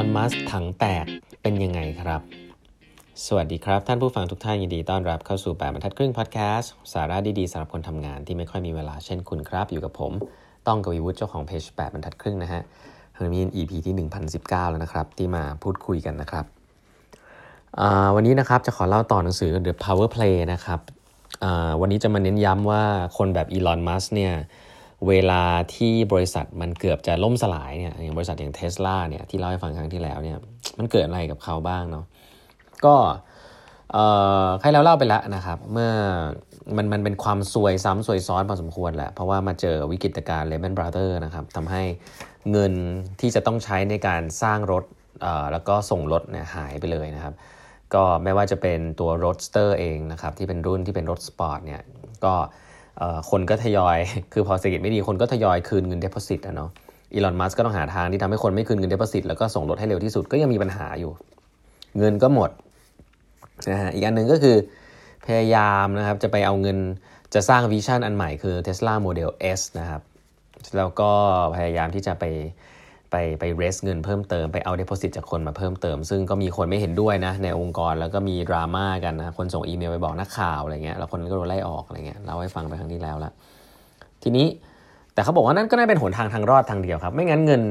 อนมัสถังแตกเป็นยังไงครับ สวัสดีครับ ท่านผู้ฟังทุกท่านยินดีต้อนรับเข้าสู่แปดบรรทัดครึ่งพอดแคสต์สาระดีๆสำหรับคนทำงานที่ไม่ค่อยมีเวลาเช่นคุณครับ อยู่กับผม ต้องกวีวุฒิเจ้าของเพจแปดบรรทัดครึ่งนะฮะเฮอร์มีน EP ที่ 1019 แล้วนะครับ ที่มาพูดคุยกันนะครับ วันนี้นะครับจะขอเล่าต่อหนังสือ The Power Play นะครับวันนี้จะมาเน้นย้ำว่าคนแบบอีลอนมัสเนี่ย เวลาที่บริษัทมันเกือบจะล่มสลายเนี่ยอย่างบริษัทอย่างเทสลาเนี่ยที่เล่าให้ฟังครั้งที่แล้วเนี่ยมันเกิดอะไรกับเขาบ้างเนาะก็ใครแล้วเล่าไปแล้วนะครับ เมื่อมันมันเป็นความซวยซ้ำซวยซ้อนพอสมควรแหละ เพราะว่ามาเจอวิกฤตการณ์เลเ m นบราเ b อร์นะครับทำให้เงินที่จะต้องใช้ในการสร้างรถแล้วก็ส่งรถเนี่ยหายไปเลยนะครับ ก็ไม่ว่าจะเป็นตัว Roadster เองนะครับ ที่เป็นรุ่นที่เป็นรถสปอร์ตเนี่ยก็ คนก็ทยอย คือพอเศรษฐกิจไม่ดีคนก็ทยอยคืนเงิน deposit อะเนาะอีลอนมัสก็ต้องหาทางที่ทำให้คนไม่คืนเงิน deposit แล้วก็ส่งรถให้เร็วที่สุดก็ยังมีปัญหาอยู่ เงินก็หมดนะฮะอีกอันหนึ่งก็คือพยายามนะครับจะไปเอาเงินจะสร้าง vision อันใหม่คือ Tesla Model S นะครับแล้วก็พยายามที่จะไป ไปไป raise เงินเพิ่มเติมไปเอาเด p o s i t จากคนมาเพิ่มเติม ซึ่งก็มีคนไม่เห็นด้วยนะในองค์กรแล้วก็มีดราม่ากันนะคนส่งอีเมลไปบอกนักข่าวอะไรเงี้ยแล้วคนก็โดนไล่ออกอะไรเงี้ยเล่าให้ฟังไปครั้งที่แล้วละทีนี้แต่เขาบอกว่านั่นก็น่าเป็นหนทางทางรอดทางเดียวครับ ไม่งั้นเงิน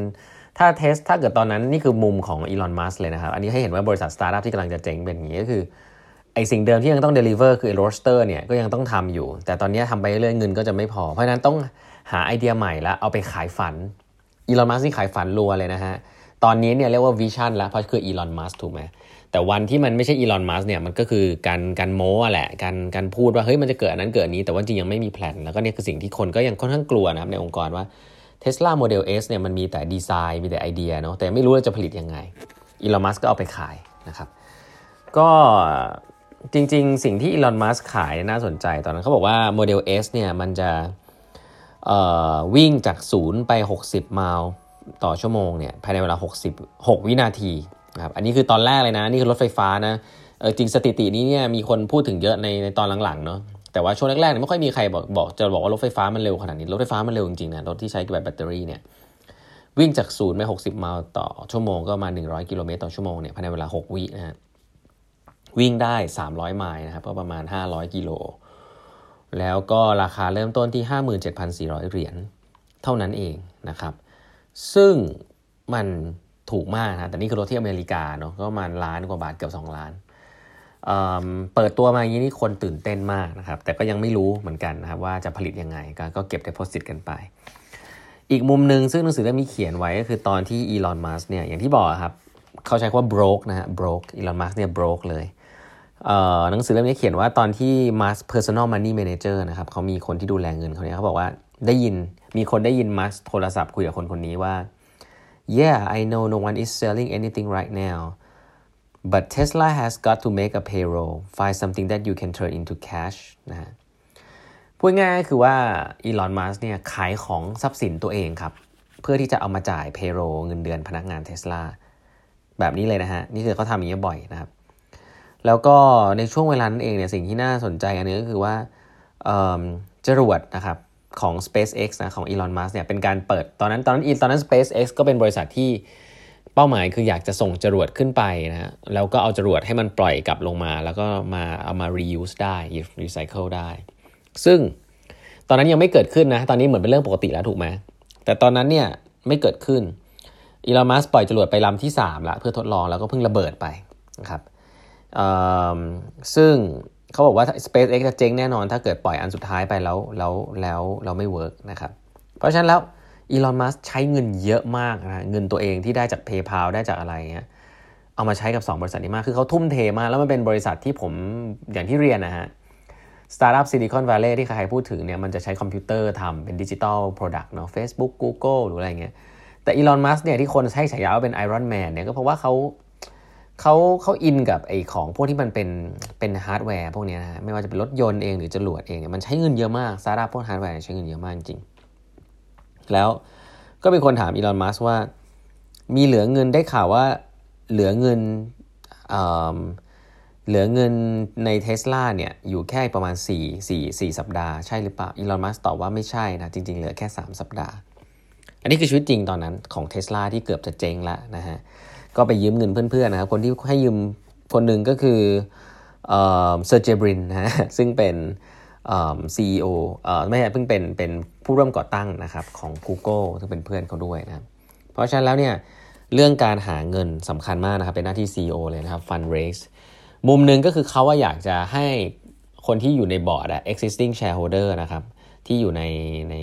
ถ้าเทสถ้าเกิดตอนนั้นนี่คือมุมของอีลอนมัสเลยนะครับ อันนี้ให้เห็นว่าบริษัทสตาร์ทอัพที่กำลังจะเจ๊งเป็นอย่างนี้ก็คือไอสิ่งเดิมที่ยังต้อง deliver คือ Roadster เนี่ยก็ยังต้องทำอยู่ แต่ตอนนี้ทำไปเรื่อยเงินก็จะไม่พอ เพราะนั้นต้องหาไอเดียใหม่แล้วเอาไปขายฝัน อีลอนมัสนี่ขายฝันรัวเลยนะฮะ ตอนนี้เนี่ยเรียกว่า vision แล้วเพราะคืออีลอนมัสถูกไหมแต่วันที่มันไม่ใช่อีลอนมัสเนี่ยมันก็คือการการโม้แหละการการพูดว่าเฮ้ยมันจะเกิดนั้นเกิดนี้ แต่ว่าจริงยังไม่มีแผนแล้วก็เนี่ยคือสิ่งที่คนก็ยังค่อนข้างกลัวนะครับในองค์กรว่า Tesla Model S เนี่ยมันมีแต่ดีไซน์มีแต่ไอเดียเนาะแต่ไม่รู้ว่าจะผลิตยังไงอีลอนมัสก็เอาไปขายนะครับก็จริง ๆ สิ่งที่อีลอนมัสขายน่าสนใจตอนนั้นเขาบอกว่า Model S เนี่ยมันจะ วิ่งจากศูนย์ไป 60 ไมล์ต่อชั่วโมงเนี่ยภายในเวลา 60 6 วินาทีนะครับอันนี้คือตอนแรกเลยนะ นี่คือรถไฟฟ้านะเออจริงสถิตินี้เนี่ยมีคนพูดถึงเยอะในในตอนหลังๆเนาะแต่ว่าช่วงแรกๆเนี่ยไม่ค่อยมีใครบอกบอกจะบอกว่ารถไฟฟ้ามันเร็วขนาดนี้ รถไฟฟ้ามันเร็วจริงๆนะรถที่ใช้แบบแบตเตอรี่เนี่ยวิ่งจากศูนย์ไป60 ไมล์ต่อชั่วโมงก็มา 100 กิโลเมตรต่อชั่วโมงเนี่ยภายในเวลา 6 วินะฮะวิ่งได้ 300 ไมล์นะครับก็ประมาณ 500 กิโล แล้วก็ราคาเริ่มต้นที่ 57,400 เหรียญเท่านั้นเองนะครับ ซึ่งมันถูกมากนะแต่นี่คือรถที่อเมริกาเนาะก็ประมาณล้านกว่าบาทเกือบ2ล้านเเปิดตัวมาอย่างนี้นี่คนตื่นเต้นมากนะครับ แต่ก็ยังไม่รู้เหมือนกันนะครับว่าจะผลิตยังไงก็เก็บ deposit กันไป อีกมุมหนึ่งซึ่งหนังสือเล่มนี้เขียนไว้ก็คือตอนที่อีลอนมัสเนี่ยอย่างที่บอกครับเขาใช้คำว่า broke นะฮะ broke อีลอนมัสเนี่ย broke เลย หนังสือเล่มนี้เขียนว่าตอนที่ Mas Personal Money Manager นะครับเขามีคนที่ดูแลเงินเขาเนี่ยเขาบอกว่าได้ยินมีคนได้ยินมัสโทรศัพท์คุยกับคนคนนี้ว่า yeah I know no one is selling anything right now but Tesla has got to make a payroll find something that you can turn into cash นะพูดง่ายคือว่าอีลอนมัสเนี่ยขายของทรัพย์สินตัวเองครับ เพื่อที่จะเอามาจ่าย payroll เงินเดือนพนักงานเทสลาแบบนี้เลยนะฮะ นี่คือเขาทำอย่างนี้บ่อยนะครับ แล้วก็ในช่วงเวลานั้นเองเนี่ยสิ่งที่น่าสนใจอันนึงก็คือว่าจรวดนะครับของ SpaceX นะของ Elon Musk เนี่ยเป็นการเปิดตอนนั้นตอนนั้นตอนนั้น SpaceX ก็เป็นบริษัทที่เป้าหมายคืออยากจะส่งจรวดขึ้นไปนะฮะแล้วก็เอาจรวดให้มันปล่อยกลับลงมา แล้วก็มาเอามา reuse ได้ recycle ได้ ซึ่งตอนนั้นยังไม่เกิดขึ้นนะ ตอนนี้เหมือนเป็นเรื่องปกติแล้วถูกไหมแต่ตอนนั้นเนี่ยไม่เกิดขึ้นอีลอนมัสปล่อยจรวดไปลำที่ 3 ละ เพื่อทดลองแล้วก็เพิ่งระเบิดไปนะครับ ซึ่งเขาบอกว่า SpaceX จะเจ๊งแน่นอนถ้าเกิดปล่อยอันสุดท้ายไปแล้วแล้วแล้วเราไม่ work นะครับ เพราะฉะนั้นแล้วอีลอนมัสใช้เงินเยอะมากนะเงินตัวเองที่ได้จาก PayPal ได้จากอะไรเงี้ยเอามาใช้กับ 2 บริษัทนี้มาก คือเขาทุ่มเทมากแล้วมันเป็นบริษัทที่ผมอย่างที่เรียนนะฮะสตาร์ทอัพ Silicon Valley ที่ใครพูดถึงเนี่ยมันจะใช้คอมพิวเตอร์ทำเป็น digital product เนาะ Facebook Google หรืออะไรเงี้ยแต่อีลอนมัสเนี่ยที่คนให้ฉายาว่าเป็น Iron Man เนี่ยก็เพราะว่าเขา เขาเขาอินกับไอของพวกที่มันเป็นเป็นฮาร์ดแวร์พวกนี้นะไม่ว่าจะเป็นรถยนต์เองหรือจรวดเองเนี่ยมันใช้เงินเยอะมากซาร่าพวกฮาร์ดแวร์ใช้เงินเยอะมากจริงแล้วก็เป็นคนถามอีลอนมัสว่า มีเหลือเงินได้ข่าวว่าเหลือเงินเหลือเงินในเทสลาเนี่ยอยู่แค่ประมาณ 4 4 4 สัปดาห์ใช่หรือเปล่าอีลอนมัสตอบว่าไม่ใช่นะจริง ๆ เหลือแค่ 3 สัปดาห์ อันนี้คือชีวิตจริงตอนนั้นของเทสลาที่เกือบจะเจ๊งล้วนะฮะ ก็ไปยืมเงินเพื่อนๆนะครับ คนที่ให้ยืมคนหนึ่งก็คือเซอร์เจบรินนะซึ่งเป็นซีอีโอไม่ใช่เพิ่งเป็นเป็นผู้ร่วมก่อตั้งนะครับของ Google ซึ่งเป็นเพื่อนเขาด้วยนะครับเพราะฉะนั้นแล้วเนี่ยเรื่องการหาเงินสำคัญมากนะครับ เป็นหน้าที่ CEO เลยนะครับ fund raise มุมหนึ่งก็คือเขาว่าอยากจะให้คนที่อยู่ในบอร์ดอะ existing shareholder นะครับ ที่อยู่ในใน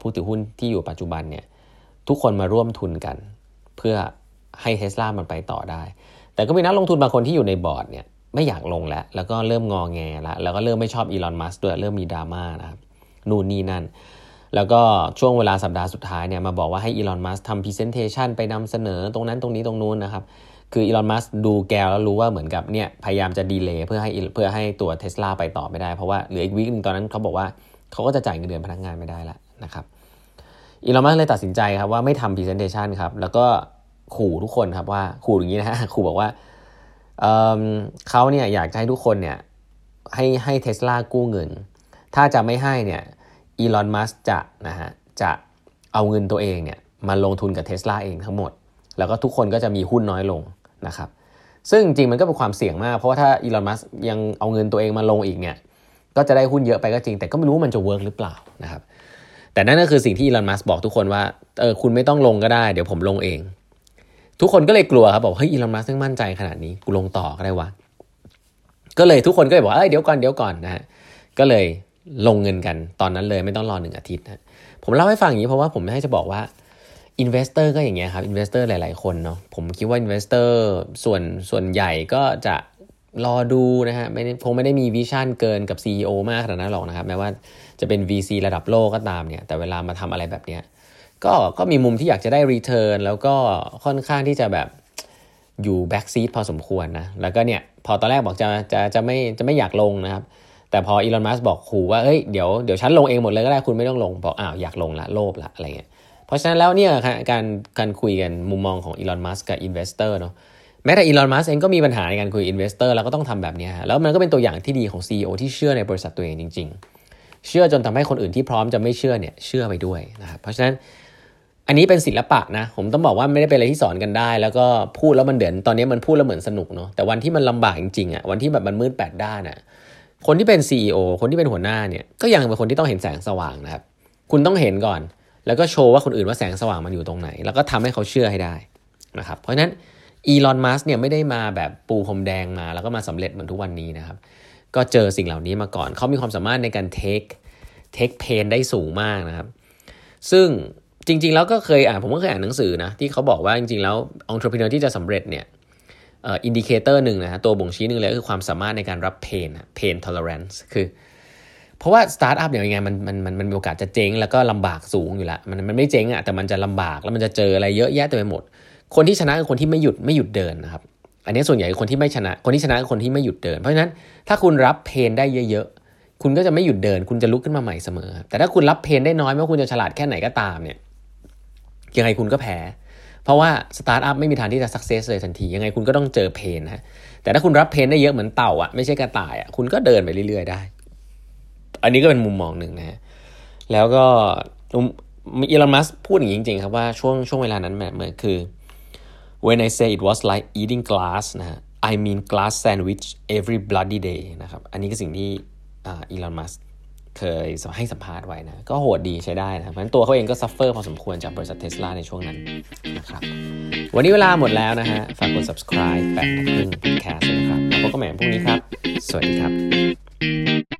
ผู้ถือหุ้นที่อยู่ปัจจุบันเนี่ยทุกคนมาร่วมทุนกัน เพื่อ ให้เทสลามันไปต่อได้ แต่ก็มีนักลงทุนบางคนที่อยู่ในบอร์ดเนี่ยไม่อยากลงแล้ว แล้วก็เริ่มงอแงแล้ว แล้วก็เริ่มไม่ชอบอีลอนมัสด้วย เริ่มมีดราม่านะครับ นู่นนี่นั่น แล้วก็ช่วงเวลาสัปดาห์สุดท้ายเนี่ยมาบอกว่าให้อีลอนมัสทำ presentation ไปนำเสนอตรงนั้นตรงนี้ตรงนู้นนะครับ คืออีลอนมัสดูแกแล้วรู้ว่าเหมือนกับเนี่ยพยายามจะ delay เพื่อให้เพื่อให้ตัวเทสลาไปต่อไม่ได้ เพราะว่าเหลืออีก week หนึ่งตอนนั้นเขาบอกว่าเขาก็จะจ่ายเงินเดือนพนักงานไม่ได้แล้วนะครับอีลอนมัสเลยตัดสินใจครับว่าไม่ทำ presentation ครับ แล้วก็ ขู่ทุกคนครับว่าขู่อย่างนี้นะฮะขู่บอกว่าเขาเนี่ยอยากให้ทุกคนเนี่ยให้ให้เทสลากู้เงิน ถ้าจะไม่ให้เนี่ยอีลอนมัสจะนะฮะจะเอาเงินตัวเองเนี่ยมาลงทุนกับเทสลาเองทั้งหมด แล้วก็ทุกคนก็จะมีหุ้นน้อยลงนะครับซึ่งจริงมันก็เป็นความเสี่ยงมาก เพราะว่าถ้าอีลอนมัสยังเอาเงินตัวเองมาลงอีกเนี่ยก็จะได้หุ้นเยอะไปก็จริง แต่ก็ไม่รู้ว่ามันจะเวิร์กหรือเปล่านะครับแต่นั่นก็คือสิ่งที่อีลอนมัสบอกทุกคนว่าเออคุณไม่ต้องลงก็ได้ เดี๋ยวผมลงเอง ทุกคนก็เลยกลัวครับบอกเฮ้ยอีลอนมัสก์มั่นใจขนาดนี้กูลงต่อก็ได้วะก็เลยทุกคนก็เลยบอกเอ้ยเดี๋ยวก่อนเดี๋ยวก่อนนะฮะก็เลยลงเงินกันตอนนั้นเลยไม่ต้องรอหนึ่งอาทิตย์นะผมเล่าให้ฟังอย่างนี้เพราะว่าผมไม่ให้จะบอกว่า investor ก็อย่างเงี้ยครับ investor หลาย ๆ คนเนาะผมคิดว่า investor ส่วนส่วนใหญ่ก็จะรอดูนะฮะไม่คงไม่ได้มี vision เกินกับ CEO มากขนาดนั้นหรอกนะครับแม้ว่าจะเป็น VC ระดับโลกก็ตามเนี่ยแต่เวลามาทำอะไรแบบเนี้ย ก็ก็มีมุมที่อยากจะได้ return แล้วก็ค่อนข้างที่จะแบบอยู่ back seat พอสมควรนะ แล้วก็เนี่ยพอตอนแรกบอกจะจะจะไม่จะไม่อยากลงนะครับ แต่พออีลอนมัสบอกขู่ว่าเฮ้ยเดี๋ยวเดี๋ยวฉันลงเองหมดเลยก็ได้คุณไม่ต้องลง บอกอ้าวอยากลงละโลภละอะไรเงี้ยเพราะฉะนั้นแล้วเนี่ยการการคุยกันมุมมองของอีลอนมัสกับ investor เนาะแม้แต่อีลอนมัสเองก็มีปัญหาในการคุย investor แล้วก็ต้องทำแบบนี้แล้วมันก็เป็นตัวอย่างที่ดีของ CEO ที่เชื่อในบริษัทตัวเองจริง ๆ เชื่อจนทำให้คนอื่นที่พร้อมจะไม่เชื่อเนี่ยเชื่อไปด้วยนะครับเพราะฉะนั้น อันนี้เป็นศิลปะนะ ผมต้องบอกว่าไม่ได้เป็นอะไรที่สอนกันได้ แล้วก็พูดแล้วมันเด่นตอนนี้มันพูดแล้วเหมือนสนุกเนาะแต่วันที่มันลำบากจริงๆอะ่ะวันที่แบบมันมืดแปดด้านอะ่ะคนที่เป็น CEO คนที่เป็นหัวหน้าเนี่ยก็ยังเป็นคนที่ต้องเห็นแสงสว่างนะครับ คุณต้องเห็นก่อน แล้วก็โชว์ว่าคนอื่นว่าแสงสว่างมันอยู่ตรงไหน แล้วก็ทำให้เขาเชื่อให้ได้นะครับเพราะฉะนั้นอีลอนมัสเนี่ยไม่ได้มาแบบปูพรมแดงมา แล้วก็มาสำเร็จเหมือนทุกวันนี้นะครับ ก็เจอสิ่งเหล่านี้มาก่อน เขามีความสามารถในการ take take pain ได้สูงมากนะครับ ซึ่ง จริง ๆ แล้วก็เคยอ่านผมก็เคยอ่านหนังสือนะที่เขาบอกว่าจริงๆแล้วองค์ประกอบที่จะสำเร็จเนี่ย indicator หนึ่งนะฮะตัวบ่งชี้หนึ่งเลยก็คือความสามารถในการรับ pain pain tolerance คือ เพราะว่าสตาร์ทอัพเนี่ยยังไงมันมันมันมันมีโอกาสจะเจ๊ง แล้วก็ลำบากสูงอยู่แล้วมันมันไม่เจ๊งอะแต่มันจะลำบากแล้วมันจะเจออะไรเยอะแยะเต็มไปหมด คนที่ชนะคือคนที่ไม่หยุดไม่หยุดเดินนะครับอันนี้ส่วนใหญ่คนที่ไม่ชนะ คนที่ชนะคือคนที่ไม่หยุดเดิน เพราะฉะนั้นถ้าคุณรับ pain ได้เยอะๆคุณก็จะไม่หยุดเดิน คุณจะลุกขึ้นมาใหม่เสมอ แต่ถ้าคุณรับ pain ได้น้อยไม่ว่าคุณจะฉลาดแค่ไหนก็ตามเนี่ย ยังไงคุณก็แพ้เพราะว่าสตาร์ทอัพไม่มีทางที่จะ success เลยทันที ยังไงคุณก็ต้องเจอ pain ฮะแต่ถ้าคุณรับ pain ได้เยอะเหมือนเต่าอะไม่ใช่กระต่ายอะคุณก็เดินไปเรื่อยๆได้ อันนี้ก็เป็นมุมมองหนึ่งนะ แล้วก็อีลอนมัสพูดอย่างนี้จริงๆครับว่าช่วงช่วงเวลานั้นเหมือนคือ when I say it was like eating glass นะฮะ I mean glass sandwich every bloody day นะครับ อันนี้ก็สิ่งที่อีลอนมัส เคยให้สัมภาษณ์ไว้นะ ก็โหดดีใช้ได้นะเพราะฉะนั้นตัวเขาเองก็ suffer พอสมควรจากบริษัทเทสลาในช่วงนั้นนะครับวันนี้เวลาหมดแล้วนะฮะ ฝากกด subscribe แปดครึ่ง podcast นะครับ แล้วพบกันใหม่พรุ่งนี้ครับ สวัสดีครับ